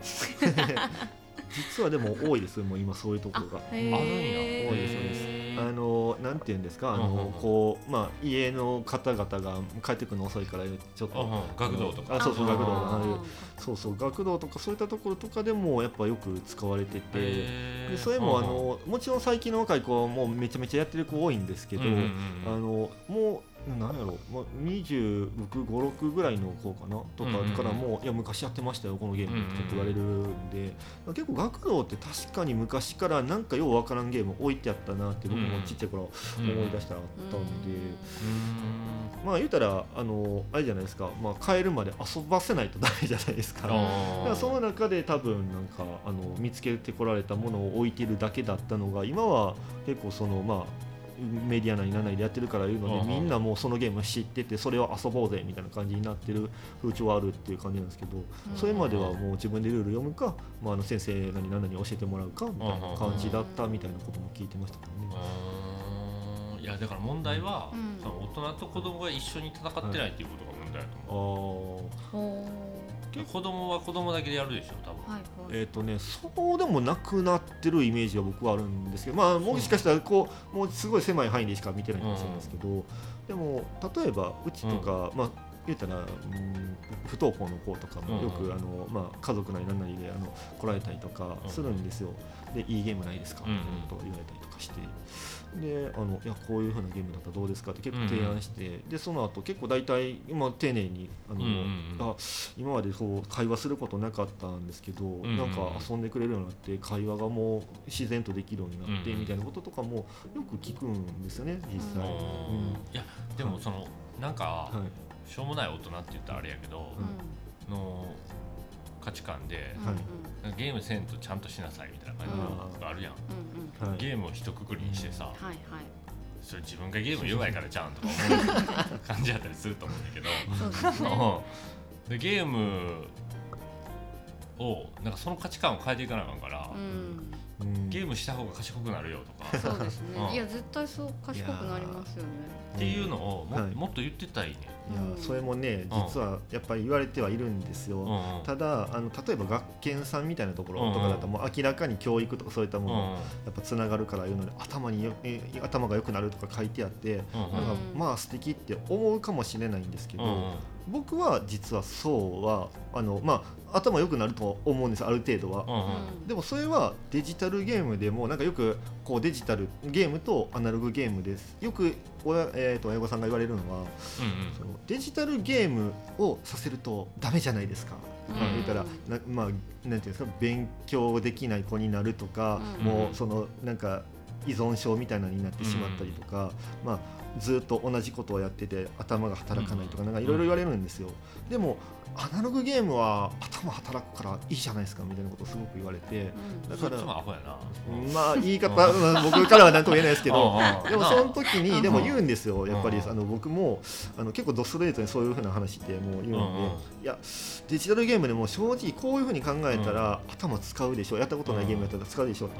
実はでも多いですもう今そういうところが。あるんや多いですあのなんていうんですかあの、こうまあ家の方々が帰ってくるの遅いからちょっと、学童とか。あそうそう学童そうそう学童とかそういったところとかでもやっぱよく使われてて。でそれもあのもちろん最近の若い子はもうめちゃめちゃやってる子多いんですけど、あのもうなんやろう、まあ、2526ぐらいの子かなとかからも、いや昔やってましたよこのゲームって言われるんで、結構学童って確かに昔からなんかようわからんゲーム置いてあったなって僕もちっちゃい頃思い出したらあったんで、まあ言うたらあのあれじゃないですか、まあ、帰るまで遊ばせないとダメじゃないですか。だからその中で多分なんかあの見つけてこられたものを置いてるだけだったのが今は結構そのまあメディアなりなんなりでやってるから言うのでみんなもうそのゲーム知っててそれを遊ぼうぜみたいな感じになってる風潮はあるっていう感じなんですけどそれまではもう自分でルール読むか、まあ、あの先生なり何なり教えてもらうかみたいな感じだったみたいなことも聞いてましたけどね。いやだから問題は、その大人と子供が一緒に戦ってないっていうことが問題だと思う。子供は子供だけでやるでしょ多分、はいはい、えっ、ー、とねそうでもなくなってるイメージが僕はあるんですけどまあもしかしたらこうもうすごい狭い範囲でしか見てないかもしれないですけど、うん、でも例えばうちとか、うん、まあ言ったら、うん、不登校の子とかもよく、あのまあ、家族なり何なりであの来られたりとかするんですよ、でいいゲームないですか？みたいなことを言われたりとかして。であのいやこういうふうなゲームだったらどうですか？って結構提案して、うん、でその後結構大体今丁寧にあの、うんうん、あ今までそう会話することなかったんですけど、うんうん、なんか遊んでくれるようになって会話がもう自然とできるようになって、みたいなこととかもよく聞くんですよね実際。うん、いやでもその、なんか、はい、しょうもない大人って言ったらあれやけど、の価値観で、はい、ゲームせんとちゃんとしなさいみたいな感じがあるやん、うんうん、ゲームを一括りにしてさ、はいはい、それ自分がゲーム弱いからちゃうんとか思う感じやったりすると思うんだけど。でゲームをなんかその価値観を変えていかなあかんから、うん。ゲームした方が賢くなるよとか。そうですね、うん、いや絶対そう賢くなりますよね。っていうのをもはい、もっと言ってたいねいやそれもね実はやっぱり言われてはいるんですよ、うん、ただあの例えば学研さんみたいなところとかだともう明らかに教育とかそういったものやっぱつながるから言うので頭によえ頭が良くなるとか書いてあって、なんかまあ素敵って思うかもしれないんですけど、僕は実はそうはあのまあ頭良くなると思うんですある程度は、うんうん、でもそれはデジタルゲームでもなんかよくこうデジタルゲームとアナログゲームです。よく親,、えーと、親御さんが言われるのは、うんうん、そのデジタルゲームをさせるとダメじゃないですか。まあ、言ったらなまあなんていうんですか勉強できない子になるとか、うん、もうそのなんか依存症みたいなのになってしまったりとか、まあずっと同じことをやってて頭が働かないとかなんかいろいろ言われるんですよ、でもアナログゲームは頭働くからいいじゃないですかみたいなことをすごく言われて、だからまあ言い方、僕からは何とも言えないですけどでもその時にでも言うんですよ。やっぱりあの僕もあの結構ドストレートにそういうふうな話ってもう言うんで、いやデジタルゲームでも正直こういうふうに考えたら頭使うでしょ。やったことないゲームやったら使うでしょ、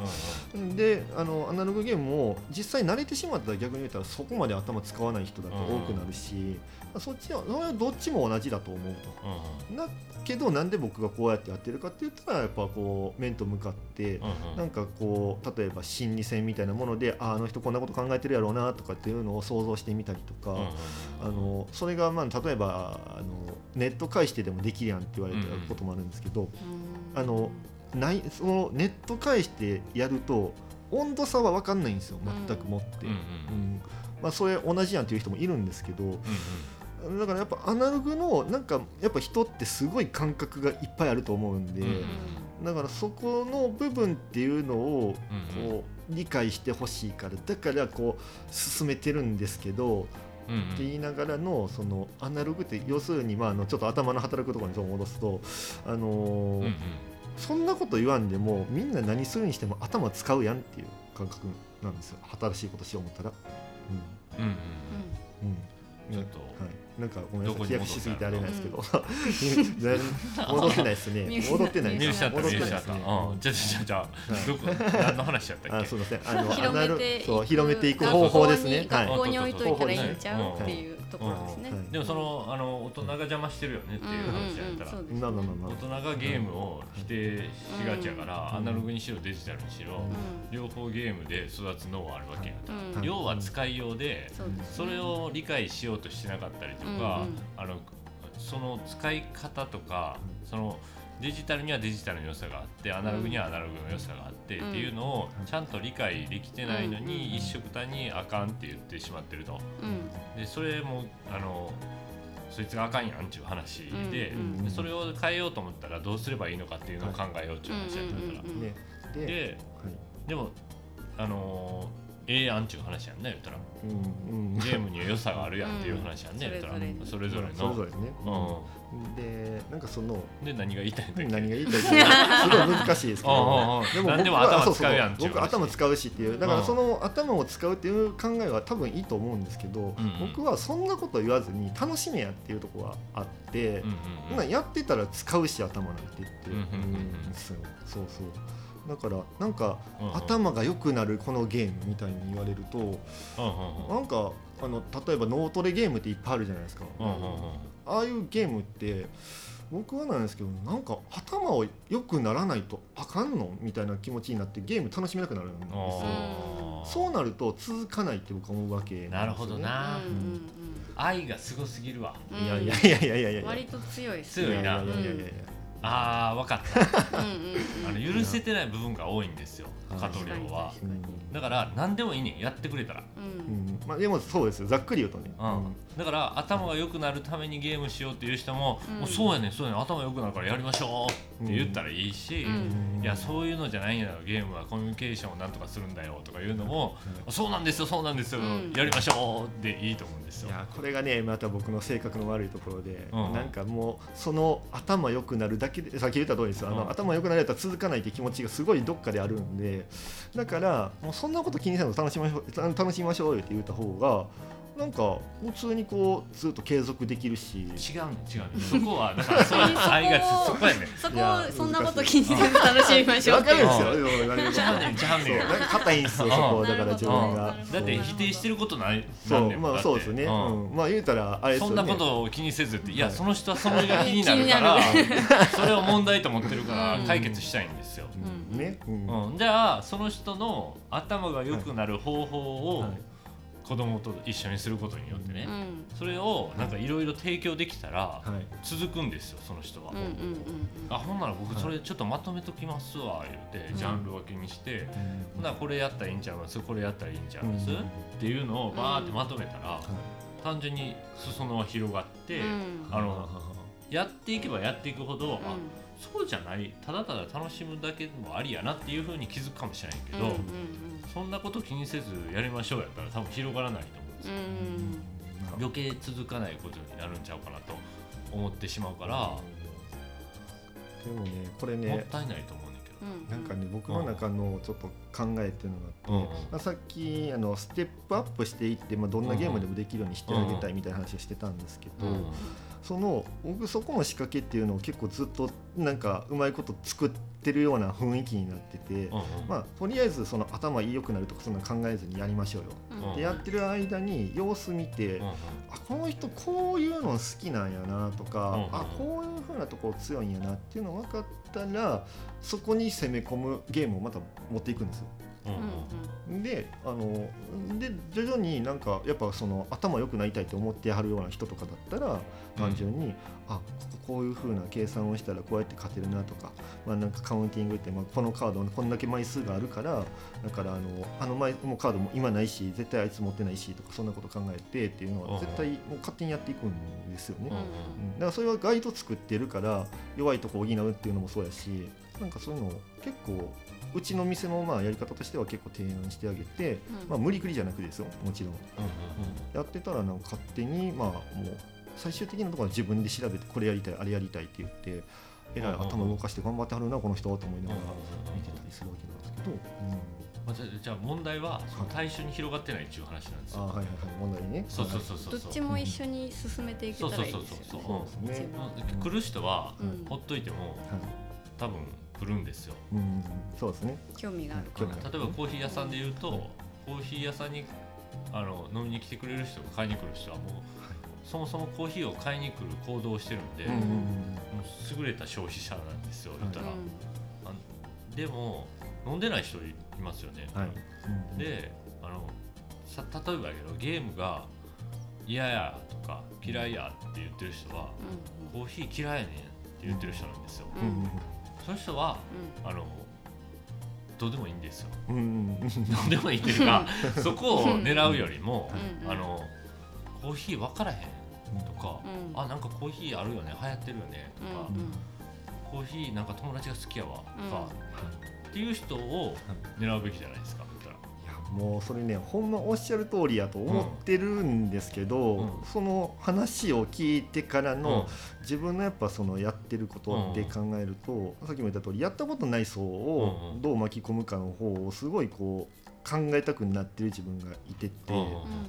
であのアナログゲームも実際慣れてしまったら逆に言ったらそこまで頭使わない人だと多くなるし、そっちはどっちも同じだと思うと。だけどなんで僕がこうやってやってるかって言ったらやっぱこう面と向かって、なんかこう例えば心理戦みたいなものでああの人こんなこと考えてるやろうなとかっていうのを想像してみたりとか、あのそれがまあ例えばあのネット介してでもできるやんって言われたこともあるんですけど、あのないそのネット介してやると温度差は分かんないんですよ全くもって。うんまあ、それ同じやんっていう人もいるんですけど、だからやっぱアナログのなんかやっぱ人ってすごい感覚がいっぱいあると思うんで、だからそこの部分っていうのをこう理解してほしいからだからこう進めてるんですけど。って言いながらのそのアナログって要するにまああのちょっと頭の働くところに戻すとあのそんなこと言わんでもみんな何するにしても頭使うやんっていう感覚なんですよ。新しいことしよう思ったら。うんうん。うん。うん、ちょっと、はいなんかごめんなさい飛躍しすぎてあれなんですけど、[laughs] [laughs] 戻ってないですね。戻ってない戻ってないですね。じゃじゃじゃどこ何の話しちゃったっけ？すみませんあの [laughs] 広めてそう広めていく方法ですね。学校に置いといたらいいんちゃう？っていうところですね。でもそのあの大人が邪魔してるよねっていう話やったら大人がゲームを否定しがちやからアナログにしろデジタルにしろ両方ゲームで育つ脳はあるわけや要は使いようでそれを理解しようとしてなかったりとか、あのその使い方とかそのデジタルにはデジタルの良さがあってアナログにはアナログの良さがあって、っていうのをちゃんと理解できてないのに、一緒くたにあかんって言ってしまってると。でそれもあのそいつがあかんやんっていう話で,、でそれを変えようと思ったらどうすればいいのかっていうのを考えようっていう話やったから。ででもあのーええやんっていう話やんね言ったら、うんうん、ゲームには良さがあるやんっていう話やんね、言ったらそれぞれの。それぞれね、うん、でなんかそので何が言いたいんだっ何が言いたいすごい難しいですけどでも僕は頭使うやん僕頭使うしっていうだからその頭を使うっていう考えは多分いいと思うんですけど、僕はそんなこと言わずに楽しめやっていうところはあって、やってたら使うし頭なんて言って、うん。そうそうだからなんか、頭が良くなるこのゲームみたいに言われると、なんかあの例えば脳トレゲームっていっぱいあるじゃないですか、ああいうゲームって僕はなんですけどなんか頭を良くならないとあかんのみたいな気持ちになってゲーム楽しめなくなるんですよ。そうなると続かないって僕は思うわけな、ね,、るほどな、うんうんうん、愛がすごすぎるわ、いやいやいやいやいやいや。割と強い強いな、いやいやいやいやああ分かった。[laughs] あの許せてない部分が多いんですよ加藤亮は。だから何でもいいねやってくれたら、うん。まあ、でもそうですよ。ざっくり言うとね、うん、だから頭が良くなるためにゲームしようっていう人も,、もうそうやねそうやね頭良くなるからやりましょうって言ったらいいし、いやそういうのじゃないんやゲームはコミュニケーションをなんとかするんだよとかいうのも、そうなんですよそうなんですよ、やりましょうでいいと思うんですよ。いやこれがねまた僕の性格の悪いところで、なんかもうその頭良くなるだけでさっき言った通りですあの、頭良くなるやったら続かないって気持ちがすごいどっかであるんでだからもうそんなこと気にせず楽しみましょう楽しみましょうよって言った方がなんか普通にこうずっと継続できるし。違うね違うねそこはだからそう愛がそこやね [laughs] そこそんなこと気にせず楽しみましょうわかるん。ですよちゃうねんちゃうねんなんか硬いんですよそこだから自分が。だって否定してることないそうまあそうですね。まあ言うたらあれそんなことを気にせずっていやその人はそれが気になるからそれを問題と思ってるから解決したいんですよ。ね。じゃあその人の頭が良くなる方法を子供と一緒にすることによってね、うん、それをなんかいろいろ提供できたら続くんですよその人は。あほんなら僕それちょっとまとめときますわ言うてジャンル分けにして、ほんならこれやったらいいんちゃいますこれやったらいいんちゃいます、っていうのをバーってまとめたら、単純に裾野は広がって、あのやっていけばやっていくほど、あそうじゃないただただ楽しむだけもありやなっていうふうに気づくかもしれないけど、そんなこと気にせずやりましょうやったら多分広がらないと思うんでですよ、余計続かないことになるんちゃうかなと思ってしまうから。でもねこれねもったいないと思うなんかね僕の中のちょっと考えっていうのがあって、まあ、さっきあのステップアップしていって、まあ、どんなゲームでもできるようにしてあげたいみたいな話をしてたんですけど、その僕そこの仕掛けっていうのを結構ずっとなんかうまいこと作ってるような雰囲気になってて、まあ、とりあえずその頭良くなるとかそんな考えずにやりましょうよ。でやってる間に様子見て、あこの人こういうの好きなんやなとか、あこういうふうなところ強いんやなっていうの分かったらそこに攻め込むゲームをまた持っていくんですよ。うん、であので徐々になんかやっぱその頭良くなりたいと思ってやるような人とかだったら単純に、うん、あこういうふうな計算をしたらこうやって勝てるなとか,、まあ、なんかカウンティングって、まあ、このカードこんだけ枚数があるからだからあのあの枚もうカードも今ないし絶対あいつ持ってないしとかそんなこと考えてっていうのは絶対もう勝手にやっていくんですよね、うん、だからそれはガイド作ってるから弱いとこ補うっていうのもそうやしなんかそういうの結構うちの店のまあやり方としては結構提案してあげて、うん、まあ、無理くりじゃなくですよもちろん,、やってたらなんか勝手にまあもう最終的なところは自分で調べてこれやりたいあれやりたいって言ってえらい頭動かして頑張ってはるなこの人と思いながら見てたりするわけなんですけど。まあ、じゃあ問題はその対象に広がってないっていう話なんですよ。あはいはいはい問題ね。そうそうそうそう。どっちも一緒に進めていけたらいいですよね。そうそうそうそう。ね、来る人はほっといても、多分来るんですよ。うん、そうですね。興味がある例えばコーヒー屋さんで言うと、コーヒー屋さんにあの飲みに来てくれる人買いに来る人はもう、そもそもコーヒーを買いに来る行動をしてるんで、うん、優れた消費者なんですよ言ったら、はい、でも飲んでない人いますよね、はい、であのさ例えばやけどゲームが嫌やとか嫌いやって言ってる人は、コーヒー嫌いやねんって言ってる人なんですよ、その人は、あのどうでもいいんですよ、どうでもいいっていうかそこを狙うよりも、あのコーヒー分からへんとか、うん、あなんかコーヒーあるよね流行ってるよねとか、うん、コーヒーなんか友達が好きやわとか、っていう人を狙うべきじゃないですか。もうそれねほんまおっしゃる通りやと思ってるんですけど、うん、その話を聞いてからの、自分のやっぱそのやってることって考えると、さっきも言った通りやったことない層をどう巻き込むかの方をすごいこう考えたくなってる自分がいてて、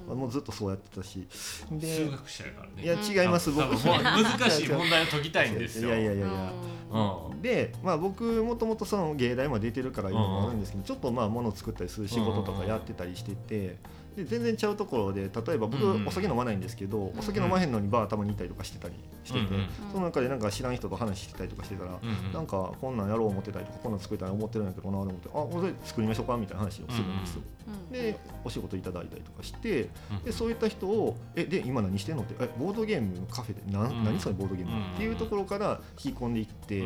うん、もうずっとそうやってたし。で数学者やからね。いや違います。僕難しい問題を解きたいんですよ。いやいやいや。いや、うん、で、まあ、僕もともとその芸大も出てるからいうのもあるんですけど、ちょっとまあ物を作ったりする仕事とかやってたりしてて、で全然ちゃうところで例えば僕お酒飲まないんですけど、お酒飲まへんのにバーたまに行ったりとかしてたりしてて、その中でなんか知らん人と話してたりとかしてたら、なんかこんなんやろう思ってたりとかこんなん作りたい思ってるんやけどなと思ってあこれ作りましょうかみたいな話をするんですよ。でお仕事いただいたりとかしてでそういった人を「えで今何してんの?」ってえ「ボードゲームのカフェでな何それボードゲーム?」っていうところから引き込んでいって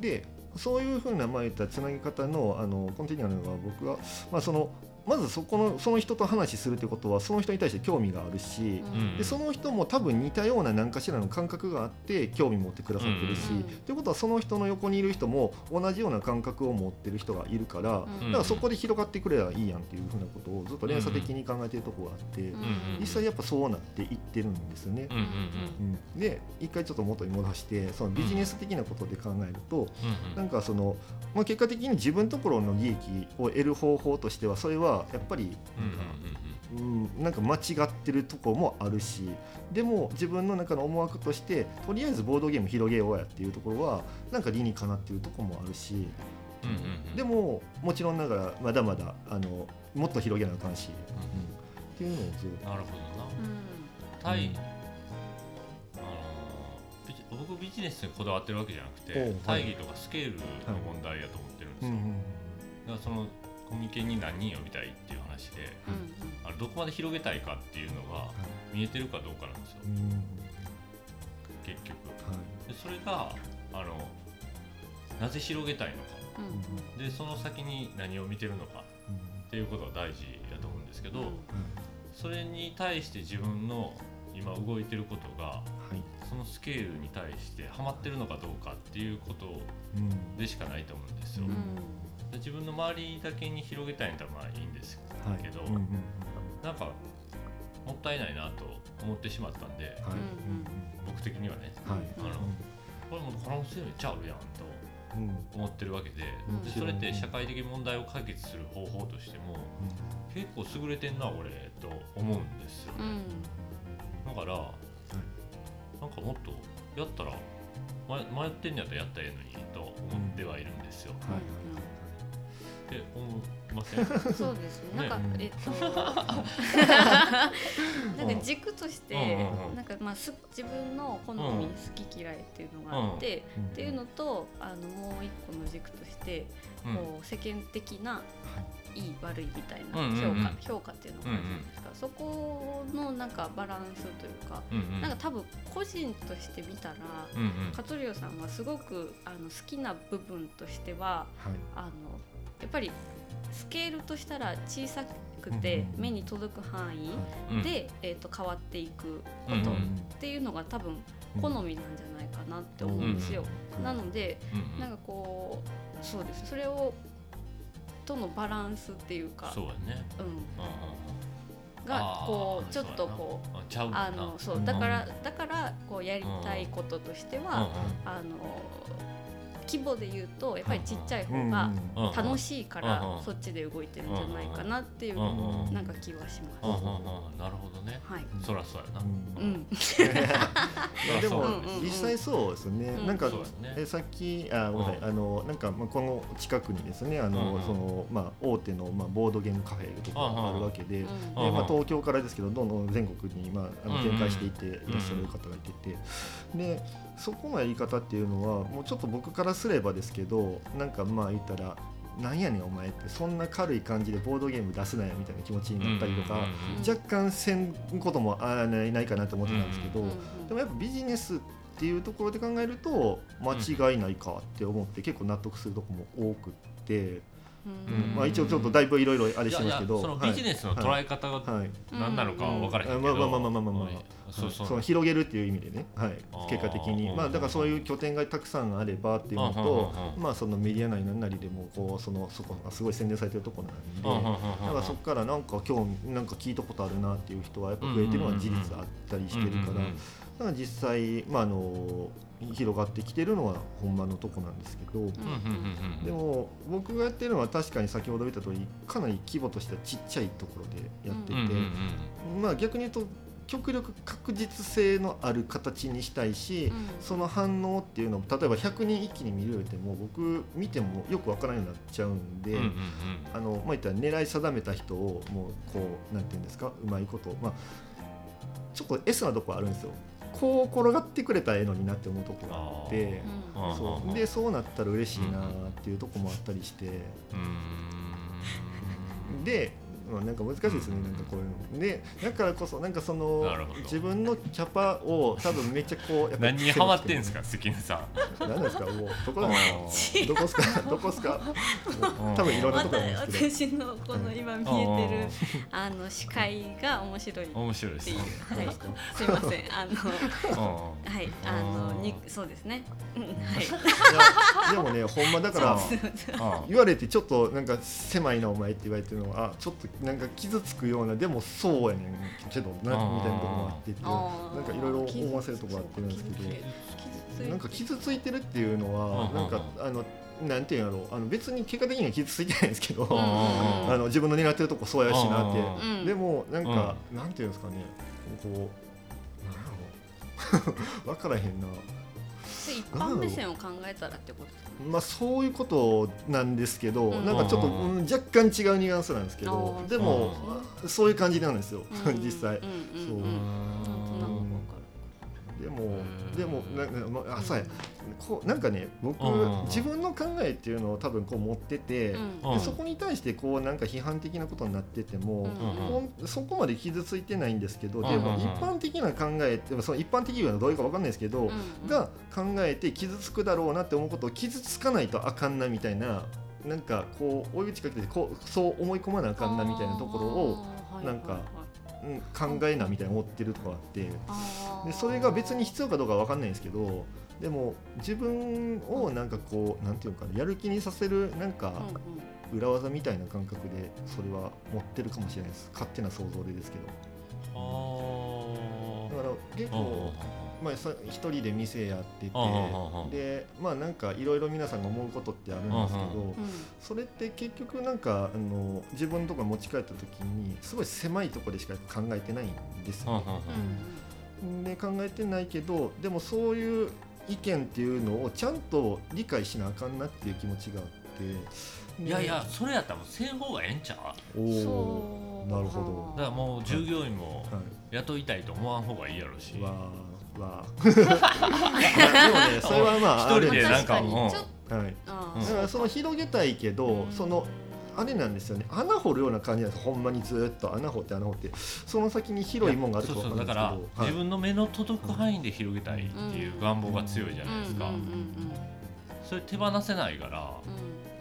でそういうふうなまあ言ったつなぎ方のあのコンティニュアルが僕は、まあ、そのまずそこのその人と話するってことはその人に対して興味があるし、うん、でその人も多分似たような何かしらの感覚があって興味持ってくださってるし、うん、ってことはその人の横にいる人も同じような感覚を持ってる人がいるから、うん、だからそこで広がってくればいいやんっていうふうなことをずっと連鎖的に考えてるところがあって、実際やっぱそうなっていってるんですよね。うん。で一回ちょっと元に戻してそのビジネス的なことで考えると、なんかその、まあ、結果的に自分のところの利益を得る方法としてはそれはやっぱりなんか間違ってるとこもあるしでも自分の中の思惑としてとりあえずボードゲーム広げようやっていうところはなんか理にかなってるとこもあるし、でももちろんながらまだまだあのもっと広げなあかんし、っていうのをずっと。なるほどな、タイ、僕ビジネスにこだわってるわけじゃなくて大義とかスケールの問題やと思ってるんですよ。だからそのコミケに何人呼びたいっていう話で、うん、あのどこまで広げたいかっていうのが見えてるかどうかなんですよ、結局、はい、でそれがあのなぜ広げたいのか、うん、でその先に何を見てるのか、っていうことが大事だと思うんですけど、それに対して自分の今動いてることが、はい、そのスケールに対してはまってるのかどうかっていうことでしかないと思うんですよ。うん自分の周りだけに広げたいんだらまあいいんですけど、はい。うんうん、なんかもったいないなと思ってしまったんで、はい、僕的にはね、はい、あのこれも可能性ちゃうやんと思ってるわけででそれって社会的問題を解決する方法としても、結構優れてんな俺と思うんですよね。だから、なんかもっとやったら迷ってんやったらやったらええのにと思ってはいるんですよ。ませんそうですね。なんか、えっと [laughs] なんか軸として、なんかまあす自分の好み好き嫌いっていうのがあって、っていうのとあのもう一個の軸として、こう世間的ない。い悪いみたいな評価、評価っていうのがあるじゃないですか、そこのなんかバランスというか、なんか多分個人として見たら、カトリオさんはすごくあの好きな部分としては、あのやっぱりスケールとしたら小さくて目に届く範囲で、えー、と変わっていくことっていうのが多分好みなんじゃないかなって思うんですよ。なのでなんかこうそうです。それをとのバランスっていうかそうね、うん、がこうちょっとこうあのそうだからだからこうやりたいこととしてはあの規模で言うとやっぱりちっちゃい方が楽しいからそっちで動いてるんじゃないかなっていうなんか気はします。なるほどね。はい。そらそうやな。うん。[laughs] でも実際そうですね。なんかえさっきあごめんなさい。あのなんかまあこの近くにですねあのそのまあ大手のまあボードゲームカフェとかあるわけで、まあ東京からですけどどんどん全国にまああの展開していっていらっしゃる方がいてて。で。そこのやり方っていうのはもうちょっと僕からすればですけどなんかまあ言ったらなんやねんお前ってそんな軽い感じでボードゲーム出すなよみたいな気持ちになったりとか、若干せんこともあないかなと思ってたんですけど、でもやっぱビジネスっていうところで考えると間違いないかって思って結構納得するとこも多くって。うん。まあ、一応ちょっとだいぶいろいろあれしてますけど。そのビジネスの捉え方が何なのか分からへんけど、まあまあまあまあまあまあそうそう。その広げるっていう意味でね、はい、結果的に。まあだからそういう拠点がたくさんあればっていうのとまあそのメディア内なんなりでもこうそのそこがすごい宣伝されてるところなんでだからそこからなんか今日なんか聞いたことあるなっていう人はやっぱ増えてるのは事実あったりしてるから。だから実際まああの広がってきてるのはほんまのとこなんですけど、でも僕がやってるのは確かに先ほど言った通りかなり規模としてはちっちゃいところでやってて、まあ逆に言うと極力確実性のある形にしたいし、うん、その反応っていうのを例えば100人一気に見るよりも僕見てもよくわからないようになっちゃうんで、あのまあ、言ったら狙い定めた人をもうこうなんていうんですかうまいこと、まあ、ちょっと S なとこあるんですよ。こう転がってくれたらええのになって思うとこがあってそう。でそうなったら嬉しいなっていうとこもあったりして。でまあ、なんか難しいですね、なんかこういうの。で、だからこそ、なんかその、自分のキャパを多分めっちゃこう、やっぱ何にハマってんですか、関根さん。何ですか、もう、どこどこですか、[laughs] どこですか？[laughs] 多分いろんなところ私のこの今見えてる、あの視界が面白い。面白いです。はい、すみません、あの、はい、あの、に、そうですね。はい。でもね、ほんまだから、言われてちょっとなんか狭いなお前って言われてるのは、あ、ちょっとなんか傷つくようなでもそうやねんけどなみたいなとこもあってなんかいろいろ思わせるとこあってるんですけどなんか傷ついてるっていうのはなんかあのなんていうんやろうあの別に結果的には傷ついてないんですけどあの自分の狙ってるとこそうやしなって。でもなんかなんていうんですかね。こうなんやろ。[laughs] 分からへんな。一般目線を考えたらってことですか、まあそういうことなんですけど、うん、なんかちょっと、うん、若干違うニュアンスなんですけどでもそう。いう感じなんですよ、[laughs] 実際。そう。でもでもなまあそうやこうなんかね僕自分の考えっていうのを多分こう持ってて、でそこに対してこうなんか批判的なことになってても、そこまで傷ついてないんですけど、でも一般的な考えってその一般的いうのはどういうか分かんないですけど、が考えて傷つくだろうなって思うことを傷つかないとあかんなみたいななんかこう追い打ちかけてこうそう思い込まなあかんなみたいなところをなんか。考えなみたいな思ってるとこあってでそれが別に必要かどうかは分かんないんですけどでも自分をなんかこうなんていうかやる気にさせるなんか裏技みたいな感覚でそれは持ってるかもしれないです。勝手な想像でですけど。だから結構まあ、一人で店やっててでまあなんかいろいろ皆さんが思うことってあるんですけどそれって結局なんかあの自分とか持ち帰った時にすごい狭いところでしか考えてないんですよ、ね。で考えてないけどでもそういう意見っていうのをちゃんと理解しなあかんなっていう気持ちがあって。いやいやそれやったらもうせん方がええんちゃう？おなるほど。だからもう従業員も雇いたいと思わん方がいいやろし、はいはでもねそれはまあ一人でなんか、う。ん、はい、だからその広げたいけど、そのあれなんですよね。穴掘るような感じなんですほんまにずっと穴掘って穴掘って。その先に広いもんがあるとそうそうだから、はい、自分の目の届く範囲で広げたいっていう願望が強いじゃないですか、それ手放せないから、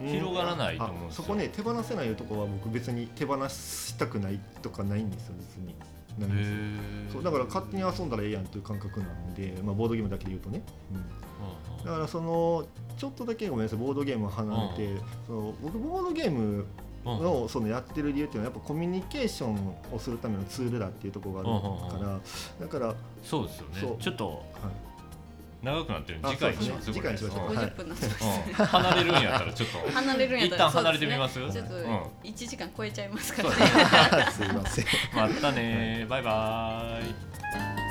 広がらないと思うんですよ。そこね手放せないとこは僕別に手放したくないとかないんですよ別に。なんですそうだから勝手に遊んだらええやんという感覚なんで、まあ、ボードゲームだけで言うとね、うん、だからそのちょっとだけごめんなさいボードゲームを離れて、その僕ボードゲームのそのやってる理由っていうのはやっぱコミュニケーションをするためのツールだっていうところがあるからだからそうですよね。ちょっと、はい長くなってる。次回にします次回にしましょう。50分なってます。離れるんやったらちょっと。離れるんやったら一旦離れてみます？ちょっと一時間超えちゃいますからね。[laughs] すいません。またね。バイバイ。